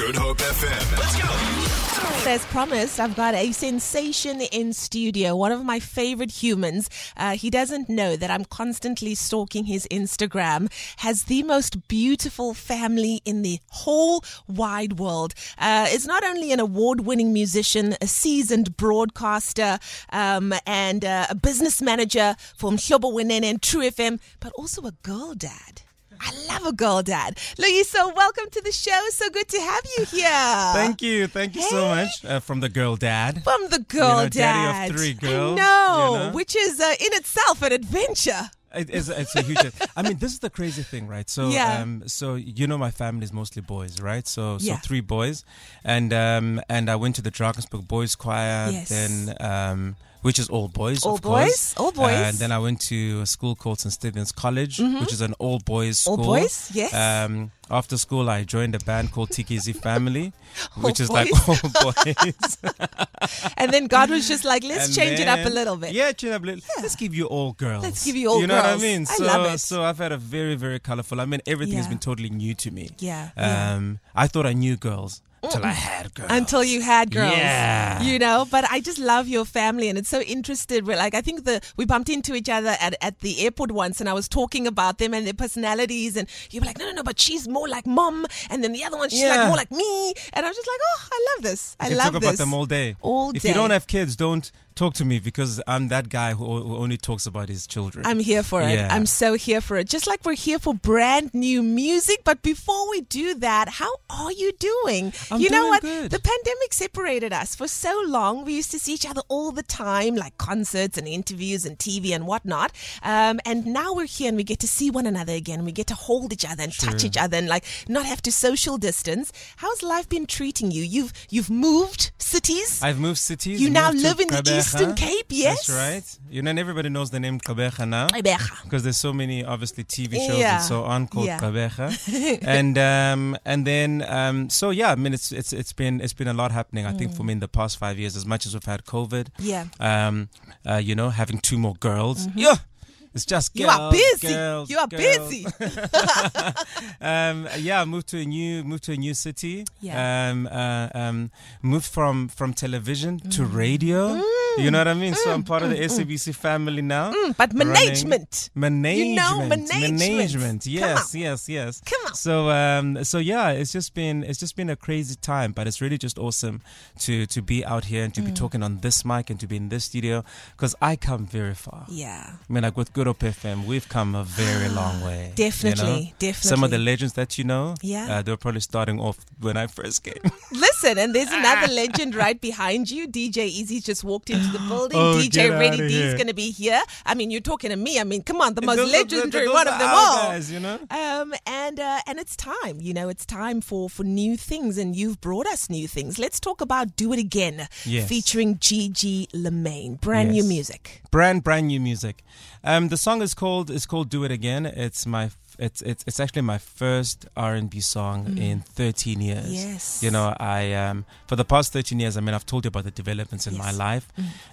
Good Hope FM. Let's go. As promised, I've got a sensation in studio. One of my favorite humans. Uh, he doesn't know that I'm constantly stalking his Instagram. Has the most beautiful family in the whole wide world. Uh, is not only an award-winning musician, a seasoned broadcaster, um, and uh, a business manager for Mhlobo Wenene and True FM, but also a girl dad. I love a girl dad. Loyiso, welcome to the show. So good to have you here. Thank you, thank you so much uh, from the girl dad. From the girl know, daddy dad. of three girls, know, you know? which is uh, in itself an adventure. It's, it's a huge. I mean, this is the crazy thing, right? So, Yeah. um, so you know, my family is mostly boys, right? So, so Yeah. three boys, and um, and I went to the Drakensberg Boys Choir, Yes. then um, which is all boys, All of course. boys? All boys. And then I went to a school called St Stephen's College, which is an all boys Mm-hmm. All school. boys? Yes. Um, after school, I joined a band called TKZ Family, All which is like all boys. And then God was just like, let's And change it up a little bit. Yeah, change up a little. Let's give you all girls. Let's give you all You know what. I mean? I So, love it. so I've had a very, very colorful. I mean, everything has been totally new to me. Yeah, yeah. Um, I thought I knew girls until I oh, had girls. Until you had girls, Yeah. you know. But I just love your family, and it's so interested. We're like, I think the we bumped into each other at, at the airport once, and I was talking about them and their personalities, and you were like, no, no, no, but she's more like mom, and then the other one, she's like more like me, and I was just like, oh, I love this. I love talk this. about them all day. All day. If you don't have kids, don't talk to me because I'm that guy who, who only talks about his children. I'm here for it. Yeah. I'm so here for it. Just like we're here for brand new music. But before we do that, how are you doing? I'm you know what? good. The pandemic separated us for so long. We used to see each other all the time, like concerts and interviews and TV and whatnot. Um, and now we're here and we get to see one another again. We get to hold each other and touch each other and like not have to social distance. How's life been treating you? You've you've moved cities. I've moved cities. You now live in the Gqeberha. Eastern Cape, yes? That's right. You know, and everybody knows the name Gqeberha now. Because there's so many obviously TV shows Yeah. and so on called Yeah. Gqeberha. and um, and then um, so yeah, I mean it's it's it's been it's been a lot happening. I think for me in the past five years, as much as we've had COVID, Yeah. um, uh, you know, having two more girls, yeah. It's just girls, You are busy. girls, you are girls. busy. um, yeah, moved to a new moved to a new city. Yeah. Um, uh, um, moved from from television to radio. You know what I mean? so I'm part of the SABC family now. Mm, but running- management. Management. You know, management. Management. Yes, yes, yes. Come on. So um so yeah, it's just been it's just been a crazy time, but it's really just awesome to to be out here and to Mm. be talking on this mic and to be in this studio because I come very far. Yeah. I mean, like with Good Hope FM, we've come a very long way. you Definitely. Some of the legends that you know, Yeah. uh, they were probably starting off when I first came. Listen, and there's another legend right behind you. DJ Easy just walked into the building. Oh, DJ Ready D is going to be here. I mean, you're talking to me. I mean, come on, the most Those legendary those one of them all. guys, you know? Um, and uh, and it's time, you know, it's time for for new things, and you've brought us new things. Let's talk about "Do It Again," Yes. featuring Gigi LaMayne, brand new music. brand brand new music. Um, the song is called is called "Do It Again." It's my it's it's it's actually my first R and B song in 13 years. Mm. Yes. you know I um for the past 13 years. I mean I've told you about the developments in my Yes. Mm. life.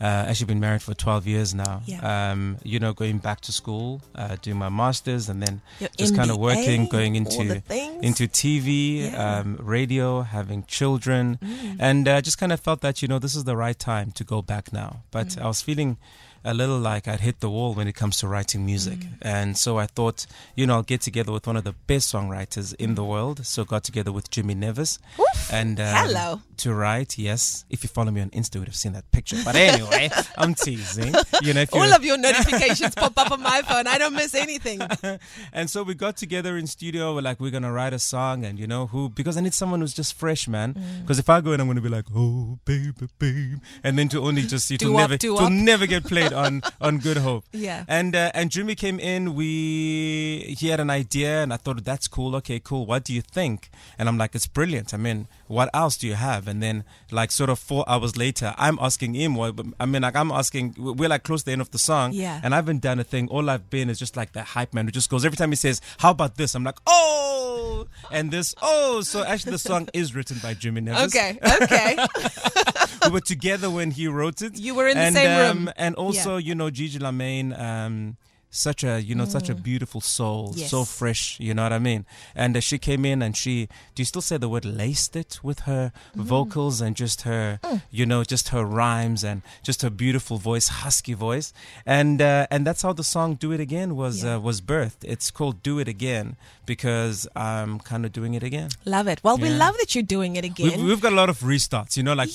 Uh, actually been married for 12 years now. Yeah. Um, you know going back to school, uh, doing my masters, and then Your just kind of working, going into into TV, Yeah. Mm. um, radio, having children, and uh, just kind of felt that you know this is the right time to go back now. But Mm. I was feeling a little like I'd hit the wall when it comes to writing music, Mm. and so I thought you know I'll get together with one of the best songwriters in the world. So got together with Jimmy Nevis, Oof. and um, Hello. to write. Yes, if you follow me on Insta, you would have seen that picture. But anyway, I'm teasing. You know, if All of your notifications pop up on my phone. I don't miss anything. and so we got together in studio. We're like, we're gonna write a song, and you know who? Because I need someone who's just fresh, man. Mm. Because if I go in, I'm gonna be like, oh baby, babe, and then to only just see to never to never get played on on Good Hope. Yeah. And uh, and Jimmy came in. We he had an idea, and I thought that's cool. Okay, cool. What do you think? And I'm like, it's brilliant. I mean, what else do you have? And then like sort of four hours later, I'm asking him. What I mean, like I'm asking. We're like close to the end of the song. Yeah. And I haven't done a thing. All I've been is just like the hype man who just goes every time he says, "How about this?" I'm like, "Oh," and this, "Oh." So actually, the song is written by Jimmy Nevis. Okay, okay. we were together when he wrote it. You were in the same um, room. And also, Yeah. you know, Gigi LaMayne. Um, such a you know such a beautiful soul, so fresh. You know what I mean? And uh, she came in and she. Do you still say the word laced it with her vocals and just her, you know, just her rhymes and just her beautiful voice, husky voice, and uh, and that's how the song "Do It Again" was Yeah. uh, was birthed. It's called "Do It Again" because I'm kind of doing it again. Love it. Well, we love that you're doing it again. We've, we've got a lot of restarts, you know, like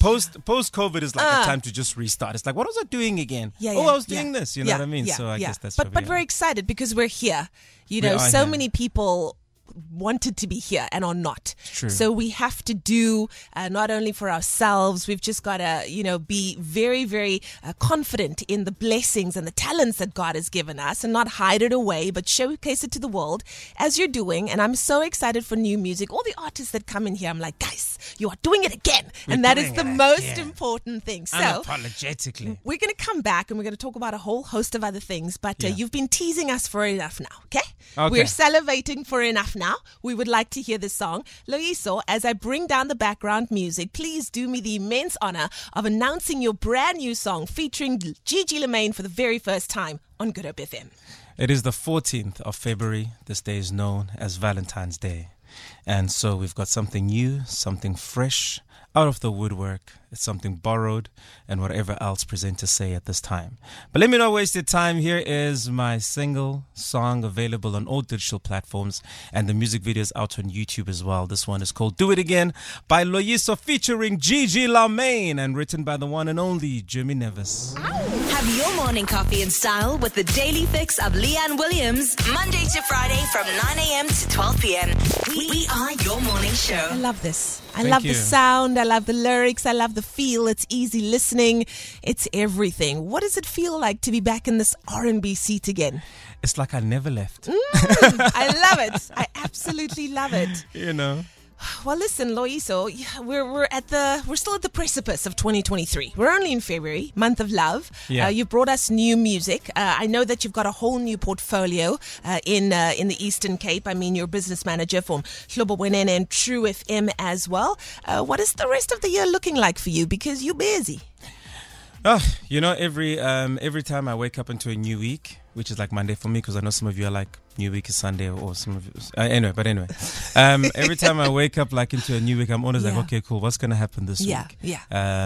post post COVID is like a time to just restart. It's like, what was I doing again? Yeah, oh, yeah, I was yeah. doing this. You know Yeah, what I mean? yeah, so I yeah. That's but but we we're excited because we're here. You know, so here. many people wanted to be here and are not. true. So we have to do uh, not only for ourselves. We've just got to you know be very very uh, confident in the blessings and the talents that God has given us, and not hide it away, but showcase it to the world as you're doing. And I'm so excited for new music. All the artists that come in here, I'm like, guys, you are doing it again, and that is the most again. important thing. So. Unapologetically. We're going to come back and we're going to talk about a whole host of other things, but uh, Yeah. you've been teasing us for enough now, okay? Okay. We're salivating for enough now. We would like to hear this song. Loyiso, as I bring down the background music, please do me the immense honor of announcing your brand new song featuring Gigi LaMayne for the very first time on Good Hope FM. It is the 14th of February. This day is known as Valentine's Day. And so we've got something new, something fresh, out of the woodwork. It's something borrowed and whatever else presenters say at this time. But let me not waste your time. Here is my single song available on all digital platforms and the music video is out on YouTube as well. This one is called Do It Again by Loyiso featuring Gigi LaMayne and written by the one and only Jimmy Nevis. Have your morning coffee in style with the daily fix of Leigh-Anne Williams, Monday to Friday from 9 a.m. to 12 p.m. We, we are your morning show. I love this. I Thank love you. the sound. I love the lyrics. I love the feel. It's easy listening. It's everything. What does it feel like to be back in this R&B seat again? It's like I never left. Mm, I love it. I absolutely love it. You know. Well, listen, Loyiso, we're we're at the we're still at the precipice of 2023. We're only in February, month of love. Yeah. Uh, you've brought us new music. Uh, I know that you've got a whole new portfolio uh, in uh, in the Eastern Cape. I mean, you're a business manager for Mhlobo Wenene and True FM as well. Uh, what is the rest of the year looking like for you? Because you're busy. Oh, you know, every um, every time I wake up into a new week, which is like Monday for me, because I know some of you are like new week is Sunday, or some of you. Uh, anyway, but anyway, um, every time I wake up like into a new week, I'm always Yeah. like, okay, cool, what's gonna happen this Yeah, week? yeah.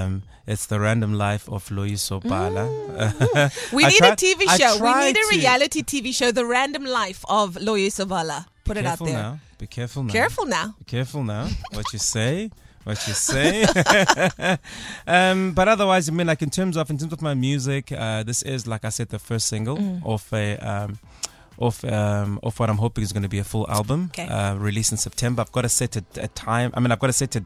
Um, it's the random life of Loyiso Bala. We I need tried- a TV show. We need a to- reality TV show, The Random Life of Loyiso Bala. Put it out there. now. Be careful now. Careful now. Be careful now. What you say. What you say, um, but otherwise, I mean, like in terms of in terms of my music, uh, this is like I said, the first single Mm. of a um, of um, of what I'm hoping is going to be a full album, Okay. uh, released in September. I've got to set a, a time. I mean, I've got to set a,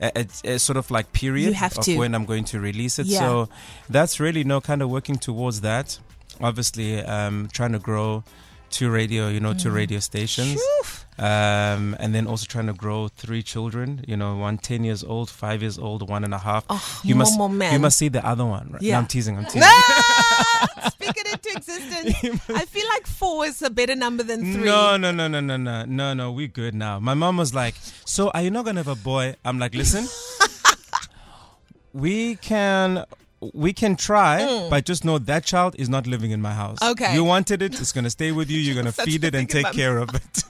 a, a, sort of like period of to. when I'm going to release it. Yeah. So that's really you know kind of working towards that. Obviously, um, trying to grow two radio, you know, Mm. two radio stations. Um, and then also trying to grow three children, you know, one 10 years old, five years old, one and a half. Oh, you must, man. you must see the other one, right? No, Yeah. I'm teasing, I'm teasing. Speak it into existence. I feel like four is a better number than three. No, no, no, no, no, no, no, no. We good now. My mom was like, "So are you not gonna have a boy?" I'm like, "Listen, we can." We can try, but just know that child is not living in my house. Mm. Okay. You wanted it, it's going to stay with you. You're going to feed it and take care of it.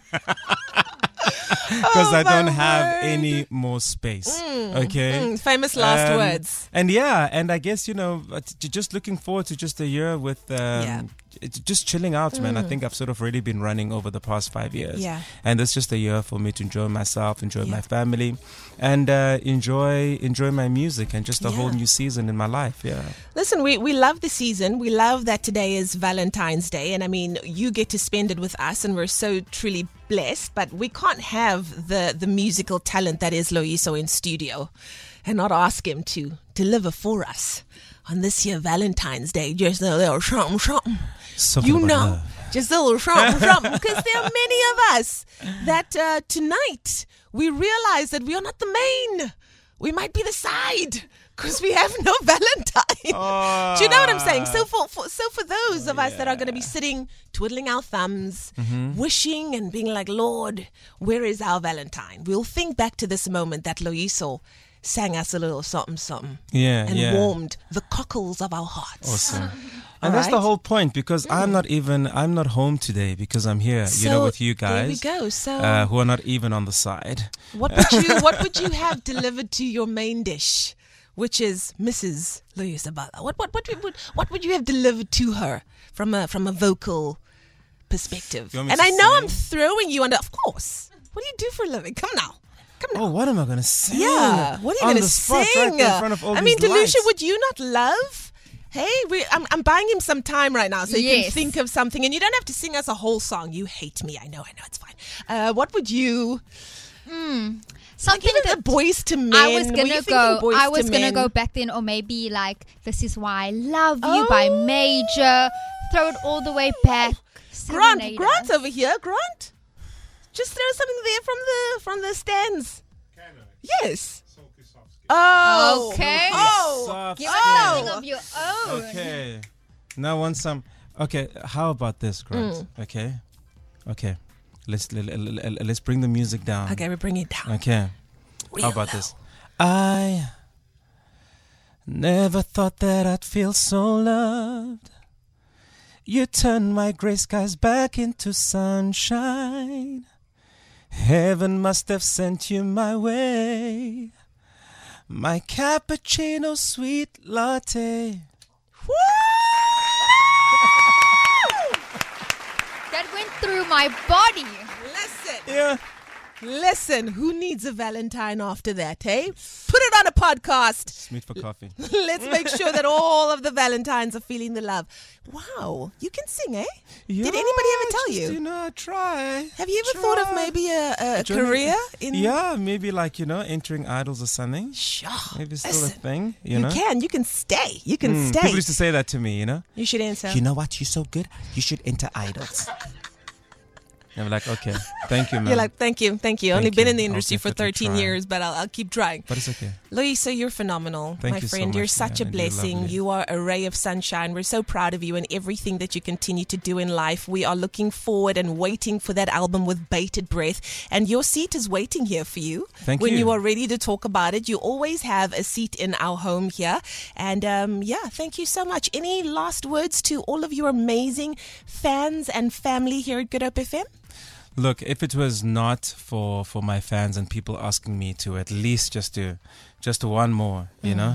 Because Oh, I don't have word. any more space. okay. Mm, famous last Um, words. And yeah, and I guess you know, just looking forward to just a year with um, Yeah. Mm. it's just chilling out, man. I think I've sort of really been running over the past five years. Yeah. and it's just a year for me to enjoy myself, enjoy Yeah. my family, and uh, enjoy enjoy my music and just a whole new season in my life. Yeah. Listen, we, we love the season. We love that today is Valentine's Day. And I mean, you get to spend it with us, and we're so truly blessed. But we can't have the, the musical talent that is Loyiso in studio and not ask him to deliver for us on this year Valentine's Day. Just a little something, something. Something you know, love. just a little something, something. Because there are many of us that uh, tonight we realize that we are not the main. We might be the side because we have no Valentine. Do you know what I'm saying? So ah. for, for so for those of us that are going to be sitting twiddling our thumbs, mm-hmm. wishing and being like, Lord, where is our Valentine? We'll think back to this moment that Loyiso sang us a little something something Yeah, and yeah. warmed the cockles of our hearts. Awesome. And that's the whole point because I'm mm. not even I'm not home today because I'm here, you know, with you there we guys. go. So- uh, who are not even on the side. What would you What would you have delivered to your main dish, which is Mrs. Loyiso Bala? What what what would what would you have delivered to her from a from a vocal perspective? You want me And I know I'm throwing you under. Of course. What do you do for a living? Come now. Come now. Oh, what am I gonna say? Yeah. What are you going to sing? right in front of all I mean, Delucia, would you not love? Hey, we, I'm, I'm buying him some time right now so you can think of something. And you don't have to sing us a whole song. You hate me. I know, I know, it's fine. Uh, what would you. Something Even the that Boyz II Men. I was gonna go. Boys I to was gonna Men? go back then, or maybe like "This Is Why I Love You" by Oh. Major. Throw it all the way back. Grant, Serenade Grant us. over here, Grant. Just throw something there from the from the stands. Yes. Oh. Okay. Oh. Give skin. us something of your own. Okay. Now want some Okay, how about this, Grant? Mm. Okay. Okay. Let's let, let, let's bring the music down. Okay, we bring it down. Okay. Real How about low. this? I never thought that I'd feel so loved. You turned my gray skies back into sunshine. Heaven must have sent you my way. My cappuccino sweet latte. That went through my body. Listen. Yeah. Listen, who needs a Valentine after that, hey? Put it on a podcast. Sweet for coffee. Let's make sure that all of the Valentines are feeling the love. Wow, you can sing, eh? Did anybody ever tell just, you? You know, try. Have you ever thought of maybe a, a career in? Yeah, maybe like, you know, entering idols or something. Sure. Maybe still Listen, a thing, you, You, know? can. You can stay. You can Mm, stay. People used to say that to me, you know? you should answer. You know what? You're so good. You should enter idols. I'm like, okay, thank you, man. You're like, thank you, thank you. Only Thank been you. in the industry for 13 years, but I'll, I'll keep trying. but it's okay. Loyiso, you're phenomenal, Thank my you so friend. you're much, such a and you're blessing. You are a ray of sunshine. We're so proud of you and everything that you continue to do in life. We are looking forward and waiting for that album with bated breath. And your seat is waiting here for you. Thank when you. you are ready to talk about it, you always have a seat in our home here. And um, yeah, thank you so much. Any last words to all of your amazing fans and family here at Good Hope FM? Look, if it was not for for my fans and people asking me to at least just do just one more, you mm. know.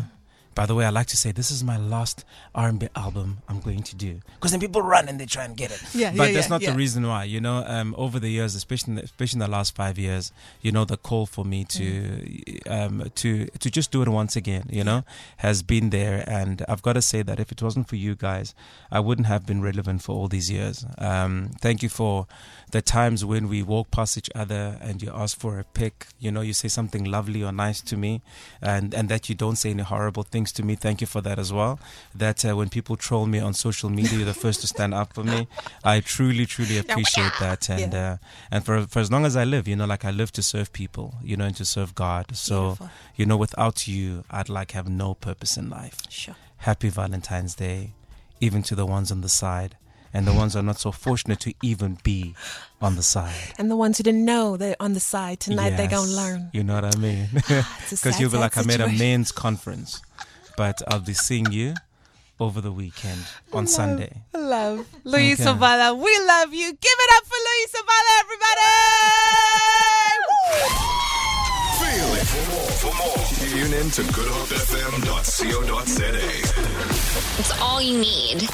By the way, I like to say this is my last R&B album I'm going to do because then people run and they try and get it. Yeah, but yeah, that's yeah, not yeah. the reason why. You know, um, over the years, especially in the, especially in the last five years, you know, the call for me to Mm. um, to to just do it once again, you know, has been there, and I've got to say that if it wasn't for you guys, I wouldn't have been relevant for all these years. Um, thank you for the times when we walk past each other and you ask for a pic, you know, you say something lovely or nice to me, and and that you don't say any horrible things to me. Thank you for that as well. That uh, when people troll me on social media, you're the first to stand up for me. I truly, truly appreciate that, and Yeah. uh, and for for as long as I live, you know, like I live to serve people, you know, and to serve God. So Beautiful. you know, without you, I'd like have no purpose in life. Sure. Happy Valentine's Day, even to the ones on the side. And the ones who are not so fortunate to even be on the side. And the ones who didn't know they're on the side tonight, they're going to learn. You know what I mean? Because you'll be like, I'm at a men's conference, but I'll be seeing you over the weekend on Sunday. Love. Luis Okay. Savala, we love you. Give it up for Loyiso Bala, everybody! Woo! Feel it. For more, for more, tune in to goodhopefm.co.za. It's all you need.